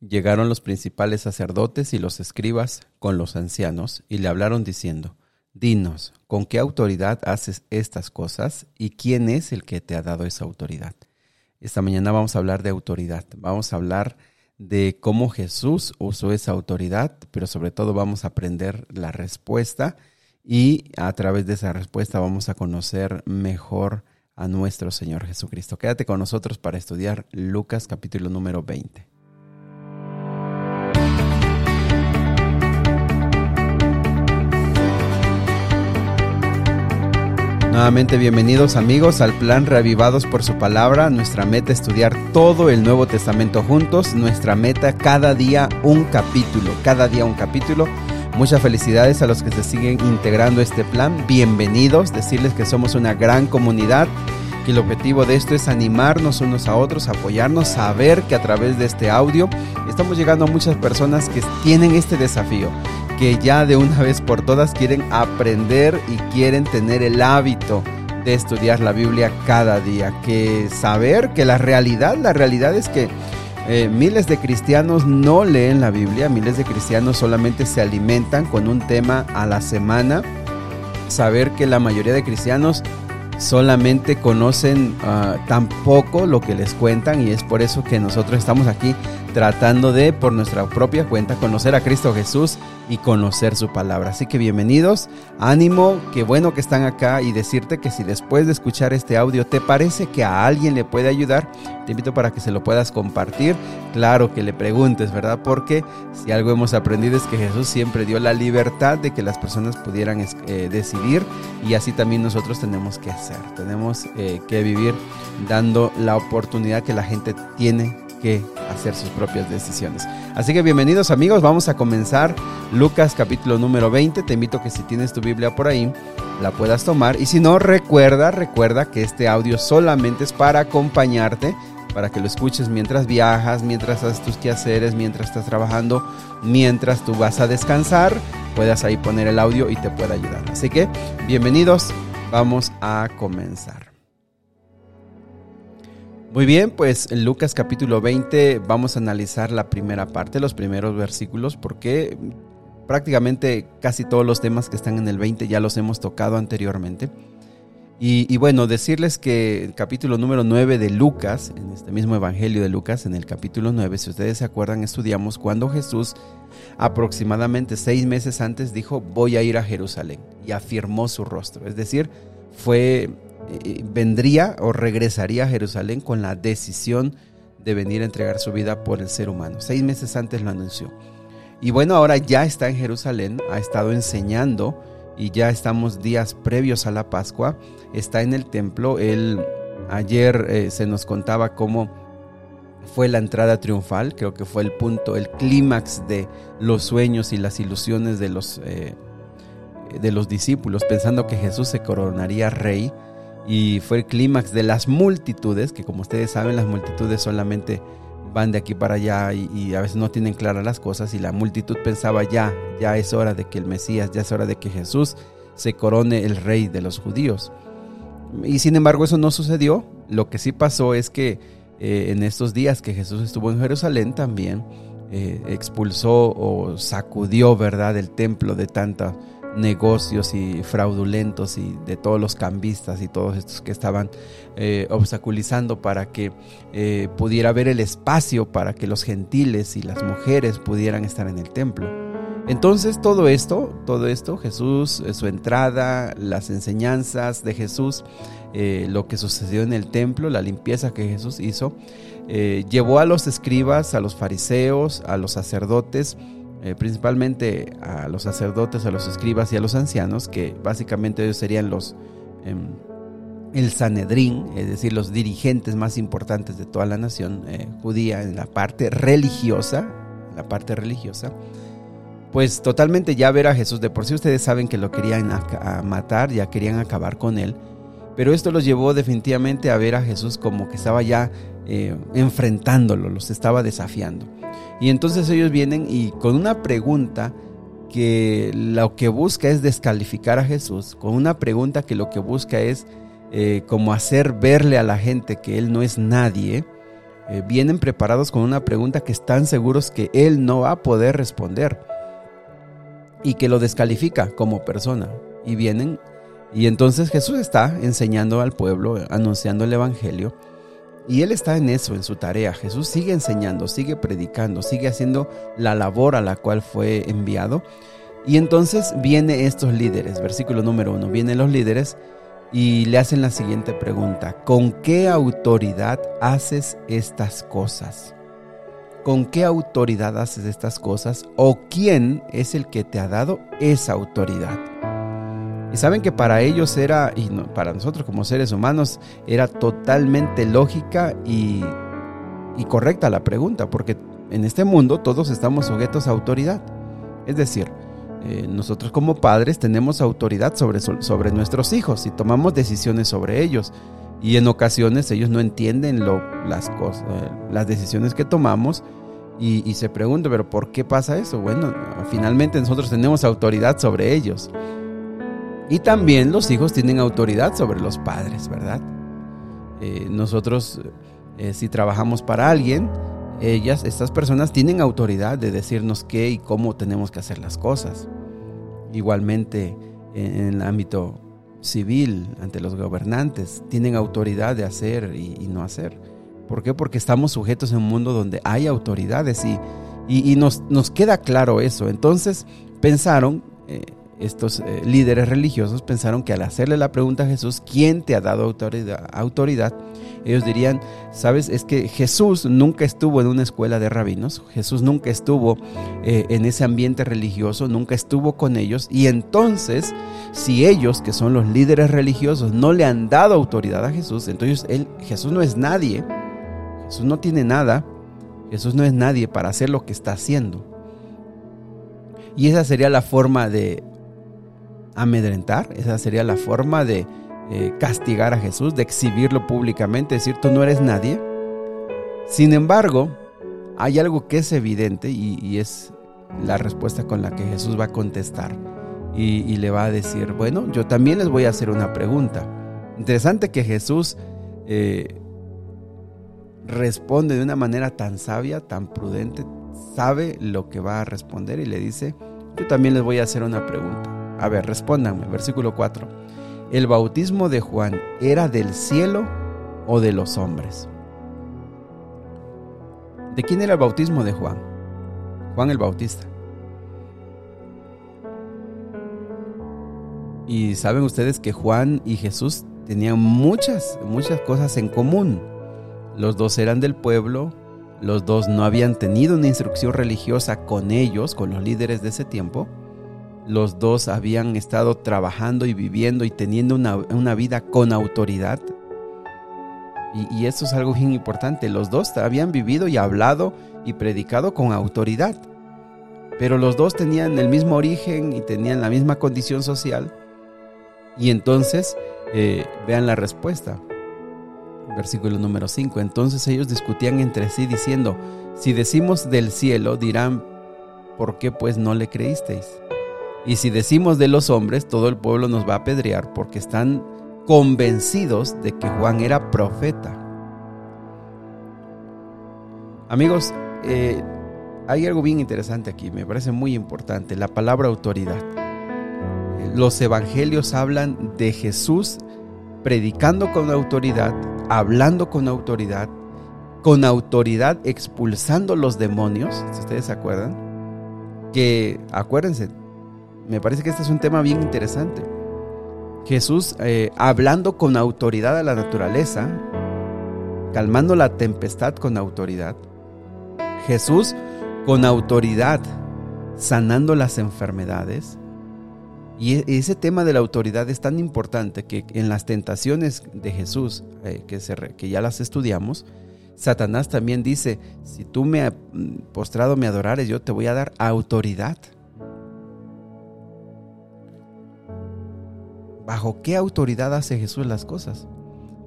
Llegaron los principales sacerdotes y los escribas con los ancianos y le hablaron diciendo, Dinos, ¿con qué autoridad haces estas cosas y quién es el que te ha dado esa autoridad? Esta mañana vamos a hablar de autoridad, vamos a hablar de cómo Jesús usó esa autoridad, pero sobre todo vamos a aprender la respuesta y a través de esa respuesta vamos a conocer mejor a nuestro Señor Jesucristo. Quédate con nosotros para estudiar Lucas capítulo número 20. Nuevamente bienvenidos amigos al plan Reavivados por su palabra. Nuestra meta es estudiar todo el Nuevo Testamento juntos. Nuestra meta cada día un capítulo, cada día un capítulo. Muchas felicidades a los que se siguen integrando este plan. Bienvenidos, decirles que somos una gran comunidad y el objetivo de esto es animarnos unos a otros, apoyarnos, saber que a través de este audio estamos llegando a muchas personas que tienen este desafío que ya de una vez por todas quieren aprender y quieren tener el hábito de estudiar la Biblia cada día, que saber que la realidad, la realidad es que eh, miles de cristianos no leen la Biblia, miles de cristianos solamente se alimentan con un tema a la semana, saber que la mayoría de cristianos solamente conocen uh, tan poco lo que les cuentan y es por eso que nosotros estamos aquí tratando de, por nuestra propia cuenta, conocer a Cristo Jesús y conocer su palabra. Así que bienvenidos, ánimo, qué bueno que están acá y decirte que si después de escuchar este audio te parece que a alguien le puede ayudar, te invito para que se lo puedas compartir. Claro que le preguntes, ¿verdad? Porque si algo hemos aprendido es que Jesús siempre dio la libertad de que las personas pudieran eh, decidir y así también nosotros tenemos que hacer. Tenemos eh, que vivir dando la oportunidad que la gente tiene que hacer sus propias decisiones. Así que bienvenidos amigos, vamos a comenzar Lucas capítulo número 20. Te invito que si tienes tu Biblia por ahí, la puedas tomar. Y si no, recuerda, recuerda que este audio solamente es para acompañarte, para que lo escuches mientras viajas, mientras haces tus quehaceres, mientras estás trabajando, mientras tú vas a descansar, puedas ahí poner el audio y te pueda ayudar. Así que, bienvenidos, vamos a comenzar. Muy bien, pues en Lucas capítulo 20 vamos a analizar la primera parte, los primeros versículos, porque prácticamente casi todos los temas que están en el 20 ya los hemos tocado anteriormente. Y, bueno, decirles que el capítulo número 9 de Lucas, en este mismo Evangelio de Lucas, en el capítulo 9, si ustedes se acuerdan, estudiamos cuando Jesús aproximadamente seis meses antes dijo, voy a ir a Jerusalén, y afirmó su rostro. Es decir, fue eh, vendría o regresaría a Jerusalén con la decisión de venir a entregar su vida por el ser humano. Seis meses antes lo anunció. Y bueno, ahora ya está en Jerusalén, ha estado enseñando y ya estamos días previos a la Pascua, está en el templo. Él ayer eh, se nos contaba cómo fue la entrada triunfal, creo que fue el punto, el clímax de los sueños y las ilusiones de los, eh, de los discípulos, pensando que Jesús se coronaría rey y fue el clímax de las multitudes, que como ustedes saben las multitudes solamente van de aquí para allá y, a veces no tienen claras las cosas y la multitud pensaba ya, ya es hora de que el Mesías, ya es hora de que Jesús se corone el rey de los judíos. Y sin embargo eso no sucedió, lo que sí pasó es que eh, en estos días que Jesús estuvo en Jerusalén también eh, expulsó o sacudió, ¿verdad?, el templo de tanta negocios y fraudulentos y de todos los cambistas y todos estos que estaban eh, obstaculizando para que eh, pudiera haber el espacio para que los gentiles y las mujeres pudieran estar en el templo. Entonces todo esto, todo esto, Jesús, eh, su entrada, las enseñanzas de Jesús, lo que sucedió en el templo, la limpieza que Jesús hizo, llevó a los escribas, a los fariseos, a los sacerdotes, eh, principalmente a los sacerdotes, a los escribas y a los ancianos, que básicamente ellos serían los em, el Sanedrín, es decir, los dirigentes más importantes de toda la nación eh, judía en la parte religiosa, la parte religiosa, pues totalmente ya ver a Jesús, de por sí ustedes saben que lo querían matar, ya querían acabar con él, pero esto los llevó definitivamente a ver a Jesús como que estaba ya eh, enfrentándolo, los estaba desafiando. Y entonces ellos vienen y con una pregunta que lo que busca es descalificar a Jesús, con una pregunta que lo que busca es eh, como hacer verle a la gente que Él no es nadie, eh, vienen preparados con una pregunta que están seguros que él no va a poder responder y que lo descalifica como persona. Y vienen y entonces Jesús está enseñando al pueblo, anunciando el Evangelio. Y él está en eso, en su tarea. Jesús sigue enseñando, sigue predicando, sigue haciendo la labor a la cual fue enviado. Y entonces vienen estos líderes, versículo número uno, vienen los líderes y le hacen la siguiente pregunta, ¿con qué autoridad haces estas cosas? ¿Con qué autoridad haces estas cosas? ¿O quién es el que te ha dado esa autoridad? Y saben que para ellos era, y para nosotros como seres humanos, era totalmente lógica y, correcta la pregunta, porque en este mundo todos estamos sujetos a autoridad. Es decir, eh, nosotros como padres tenemos autoridad sobre, sobre nuestros hijos y tomamos decisiones sobre ellos. Y en ocasiones ellos no entienden las, cosas, eh, las decisiones que tomamos y se preguntan, pero ¿por qué pasa eso? Bueno, finalmente nosotros tenemos autoridad sobre ellos. Y también los hijos tienen autoridad sobre los padres, ¿verdad? Eh, nosotros, si trabajamos para alguien, ellas, estas personas tienen autoridad de decirnos qué y cómo tenemos que hacer las cosas. Igualmente en el ámbito civil, ante los gobernantes, tienen autoridad de hacer y, no hacer. ¿Por qué? Porque estamos sujetos en un mundo donde hay autoridades y, y, nos, nos, queda claro eso. Entonces pensaron, eh, estos eh, líderes religiosos pensaron que al hacerle la pregunta a Jesús, ¿quién te ha dado autoridad? autoridad? Ellos dirían, sabes, es que Jesús nunca estuvo en una escuela de rabinos, Jesús nunca estuvo eh, en ese ambiente religioso, nunca estuvo con ellos, y entonces, si ellos, que son los líderes religiosos, no le han dado autoridad a Jesús, entonces él, Jesús no es nadie, Jesús no tiene nada, Jesús no es nadie para hacer lo que está haciendo. Y esa sería la forma de amedrentar, esa sería la forma de eh, castigar a Jesús, de exhibirlo públicamente, decir tú no eres nadie. Sin embargo, hay algo que es evidente y, es la respuesta con la que Jesús va a contestar y, le va a decir, bueno, yo también les voy a hacer una pregunta. Interesante que Jesús eh, responde de una manera tan sabia, tan prudente, sabe lo que va a responder y le dice, yo también les voy a hacer una pregunta. A ver, respóndanme, versículo 4. ¿El bautismo de Juan era del cielo o de los hombres? ¿De quién era el bautismo de Juan? Juan el Bautista. Y saben ustedes que Juan y Jesús tenían muchas, muchas cosas en común. Los dos eran del pueblo, los dos no habían tenido una instrucción religiosa con ellos, con los líderes de ese tiempo los dos habían estado trabajando y viviendo y teniendo una, vida con autoridad. Y, eso es algo bien importante. Los dos habían vivido y hablado y predicado con autoridad. Pero los dos tenían el mismo origen y tenían la misma condición social. Y entonces, eh, vean la respuesta. Versículo número 5. Entonces ellos discutían entre sí diciendo, si decimos del cielo, dirán, ¿por qué pues no le creísteis? Y si decimos de los hombres, todo el pueblo nos va a apedrear porque están convencidos de que Juan era profeta. Amigos, eh, hay algo bien interesante aquí, me parece muy importante, la palabra autoridad. Los evangelios hablan de Jesús predicando con autoridad, hablando con autoridad, con autoridad expulsando los demonios, si ustedes se acuerdan, que acuérdense, me parece que este es un tema bien interesante. Jesús eh, hablando con autoridad a la naturaleza, calmando la tempestad con autoridad. Jesús con autoridad sanando las enfermedades. Y e, ese tema de la autoridad es tan importante que en las tentaciones de Jesús, eh, que, que ya las estudiamos, Satanás también dice, si tú me has postrado me adorares, yo te voy a dar autoridad. ¿Bajo qué autoridad hace Jesús las cosas?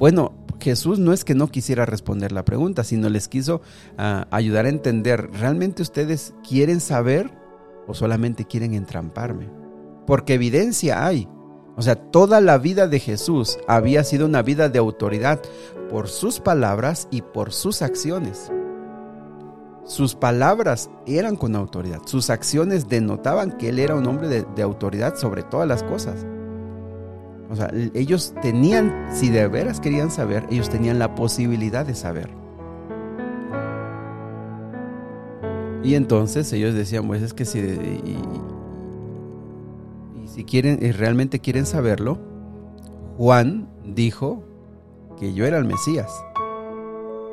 Bueno, Jesús no es que no quisiera responder la pregunta, sino les quiso ah, ayudar a entender, ¿realmente ustedes quieren saber o solamente quieren entramparme? Porque evidencia hay. O sea, toda la vida de Jesús había sido una vida de autoridad por sus palabras y por sus acciones. Sus palabras eran con autoridad, sus acciones denotaban que él era un hombre de, autoridad sobre todas las cosas. O sea, ellos tenían, si de veras querían saber, ellos tenían la posibilidad de saber. Y entonces ellos decían, pues es que si, y, si quieren, y realmente quieren saberlo, Juan dijo que yo era el Mesías.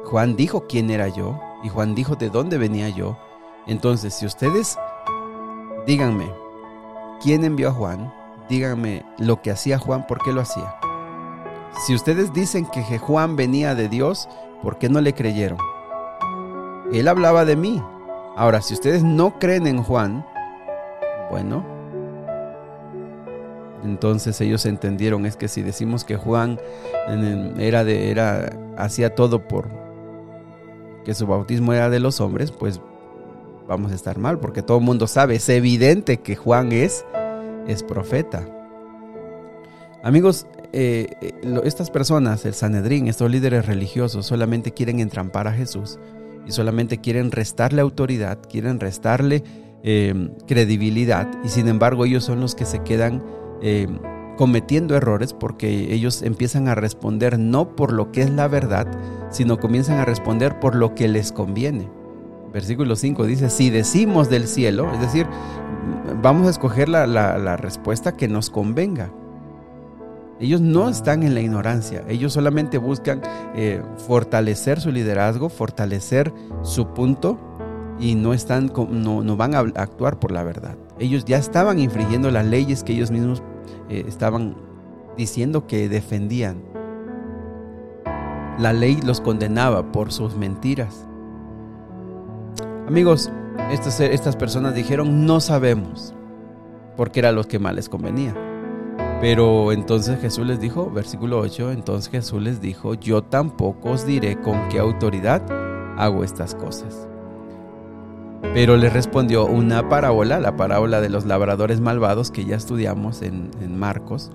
Juan dijo quién era yo y Juan dijo de dónde venía yo. Entonces, si ustedes díganme quién envió a Juan, díganme lo que hacía Juan, por qué lo hacía. Si ustedes dicen que Juan venía de Dios, ¿por qué no le creyeron? Él hablaba de mí. Ahora, si ustedes no creen en Juan, bueno, entonces ellos entendieron es que si decimos que Juan era de era hacía todo por que su bautismo era de los hombres, pues vamos a estar mal porque todo el mundo sabe, es evidente que Juan es es profeta. Amigos, eh, eh, estas personas, el Sanedrín, estos líderes religiosos, solamente quieren entrampar a Jesús y solamente quieren restarle autoridad, quieren restarle eh, credibilidad y sin embargo ellos son los que se quedan cometiendo errores porque ellos empiezan a responder no por lo que es la verdad, sino comienzan a responder por lo que les conviene. Versículo 5 dice, si decimos del cielo, es decir, vamos a escoger la, respuesta que nos convenga. Ellos no están en la ignorancia, ellos solamente buscan eh, fortalecer su liderazgo, fortalecer su punto y no, están, no, no, van a actuar por la verdad. Ellos ya estaban infringiendo las leyes que ellos mismos eh, estaban diciendo que defendían. La ley los condenaba por sus mentiras. Amigos, estas, estas personas dijeron no sabemos, porque era lo que más les convenía. Pero entonces Jesús les dijo, versículo 8, entonces Jesús les dijo, yo tampoco os diré con qué autoridad hago estas cosas. Pero le respondió una parábola, la parábola de los labradores malvados que ya estudiamos en, Marcos.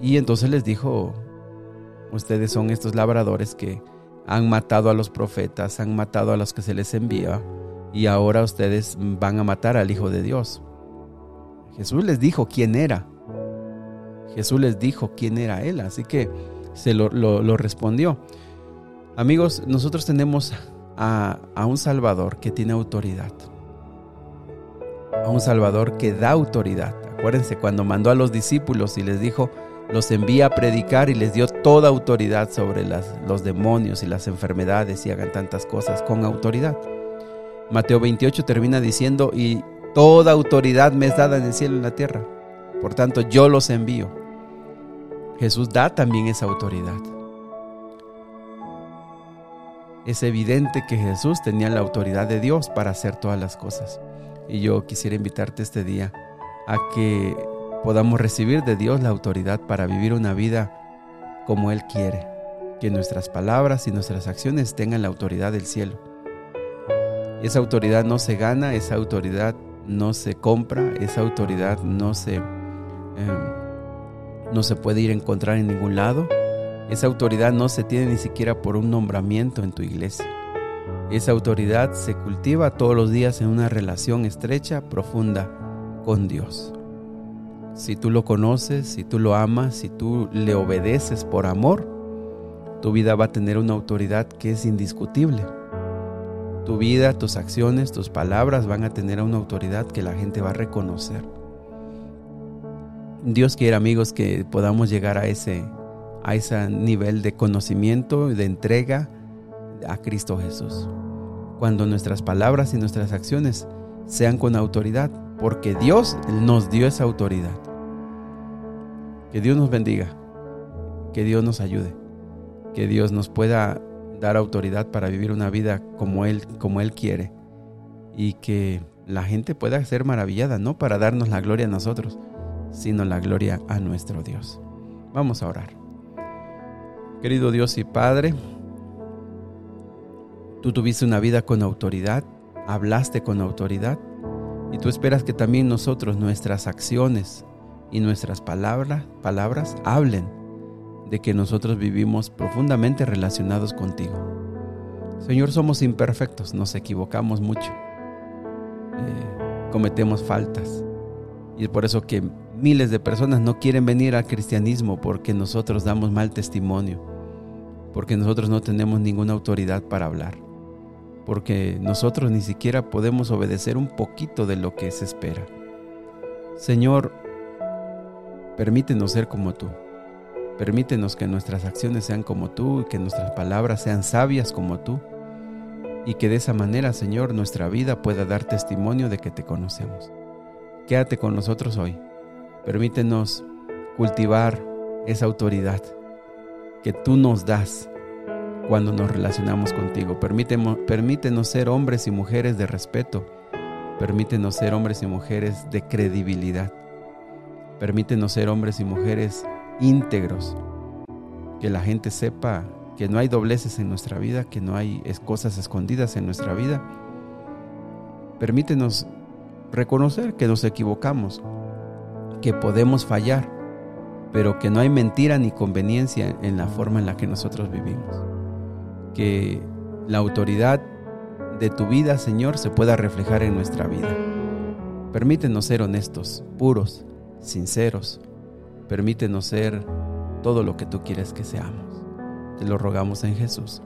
Y entonces les dijo, ustedes son estos labradores que han matado a los profetas, han matado a los que se les envía, y ahora ustedes van a matar al Hijo de Dios. Jesús les dijo quién era. Jesús les dijo quién era Él, así que se lo, respondió. Amigos, nosotros tenemos a, un Salvador que tiene autoridad. A un Salvador que da autoridad. Acuérdense, cuando mandó a los discípulos y les dijo, los envía a predicar y les dio toda autoridad sobre los demonios y las enfermedades y hagan tantas cosas con autoridad. Mateo 28 termina diciendo, y toda autoridad me es dada en el cielo y en la tierra. Por tanto, yo los envío. Jesús da también esa autoridad es evidente que Jesús tenía la autoridad de Dios para hacer todas las cosas. Y yo quisiera invitarte este día a que podamos recibir de Dios la autoridad para vivir una vida como Él quiere. Que nuestras palabras y nuestras acciones tengan la autoridad del cielo. Esa autoridad no se gana, esa autoridad no se compra, esa autoridad no se, em, no se puede ir a encontrar en ningún lado esa autoridad no se tiene ni siquiera por un nombramiento en tu iglesia. Esa autoridad se cultiva todos los días en una relación estrecha, profunda con Dios. Si tú lo conoces, si tú lo amas, si tú le obedeces por amor, tu vida va a tener una autoridad que es indiscutible. Tu vida, tus acciones, tus palabras van a tener una autoridad que la gente va a reconocer. Dios quiere amigos que podamos llegar a ese a ese nivel de conocimiento de entrega a Cristo Jesús. Cuando nuestras palabras y nuestras acciones sean con autoridad, porque Dios nos dio esa autoridad. Que Dios nos bendiga, que Dios nos ayude, que Dios nos pueda dar autoridad para vivir una vida como Él, como Él quiere y que la gente pueda ser maravillada, no para darnos la gloria a nosotros, sino la gloria a nuestro Dios. Vamos a orar. Querido Dios y Padre, tú tuviste una vida con autoridad, hablaste con autoridad y tú esperas que también nosotros, nuestras acciones, y nuestras palabras, palabras hablen de que nosotros vivimos profundamente relacionados contigo. Señor, somos imperfectos, nos equivocamos mucho, eh, cometemos faltas. Y es por eso que miles de personas no quieren venir al cristianismo porque nosotros damos mal testimonio, porque nosotros no tenemos ninguna autoridad para hablar, porque nosotros ni siquiera podemos obedecer un poquito de lo que se espera. Señor, permítenos ser como tú. Permítenos que nuestras acciones sean como tú y que nuestras palabras sean sabias como tú. Y que de esa manera, Señor, nuestra vida pueda dar testimonio de que te conocemos. Quédate con nosotros hoy. Permítenos cultivar esa autoridad que tú nos das cuando nos relacionamos contigo. Permítenos, permítenos ser hombres y mujeres de respeto. Permítenos ser hombres y mujeres de credibilidad. Permítenos ser hombres y mujeres íntegros, que la gente sepa que no hay dobleces en nuestra vida, que no hay cosas escondidas en nuestra vida. Permítenos reconocer que nos equivocamos, que podemos fallar, pero que no hay mentira ni conveniencia en la forma en la que nosotros vivimos. Que la autoridad de tu vida, Señor, se pueda reflejar en nuestra vida. Permítenos ser honestos, puros, sinceros, Permítenos ser todo lo que tú quieres que seamos. Te lo rogamos en Jesús.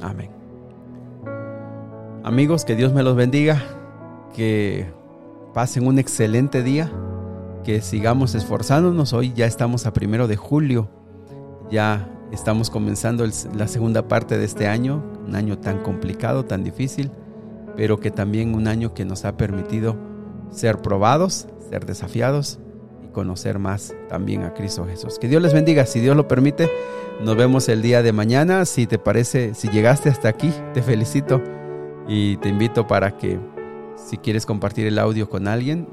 Amén. Amigos, que Dios me los bendiga, que pasen un excelente día, que sigamos esforzándonos. Hoy ya estamos a primero de julio, ya estamos comenzando la segunda parte de este año, un año tan complicado, tan difícil, pero que también un año que nos ha permitido ser probados, ser desafiados conocer más también a Cristo Jesús. Que Dios les bendiga, si Dios lo permite. Nos vemos el día de mañana. Si te parece, si llegaste hasta aquí, te felicito y te invito para que si quieres compartir el audio con alguien,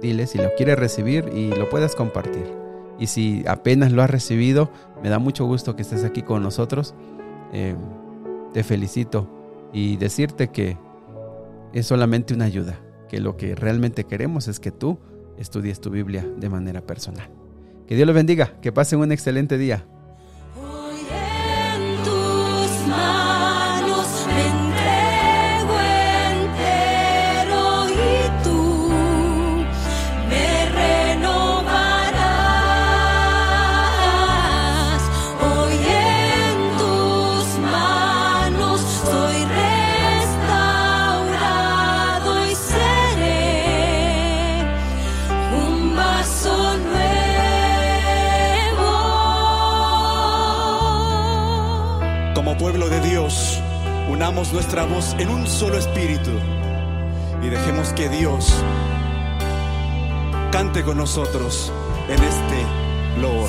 dile si lo quieres recibir y lo puedas compartir. Y si apenas lo has recibido, me da mucho gusto que estés aquí con nosotros. Eh, te felicito y decirte que es solamente una ayuda, que lo que realmente queremos es que tú estudies tu Biblia de manera personal. Que Dios los bendiga, que pasen un excelente día. en un solo espíritu y dejemos que Dios cante con nosotros en este lobo.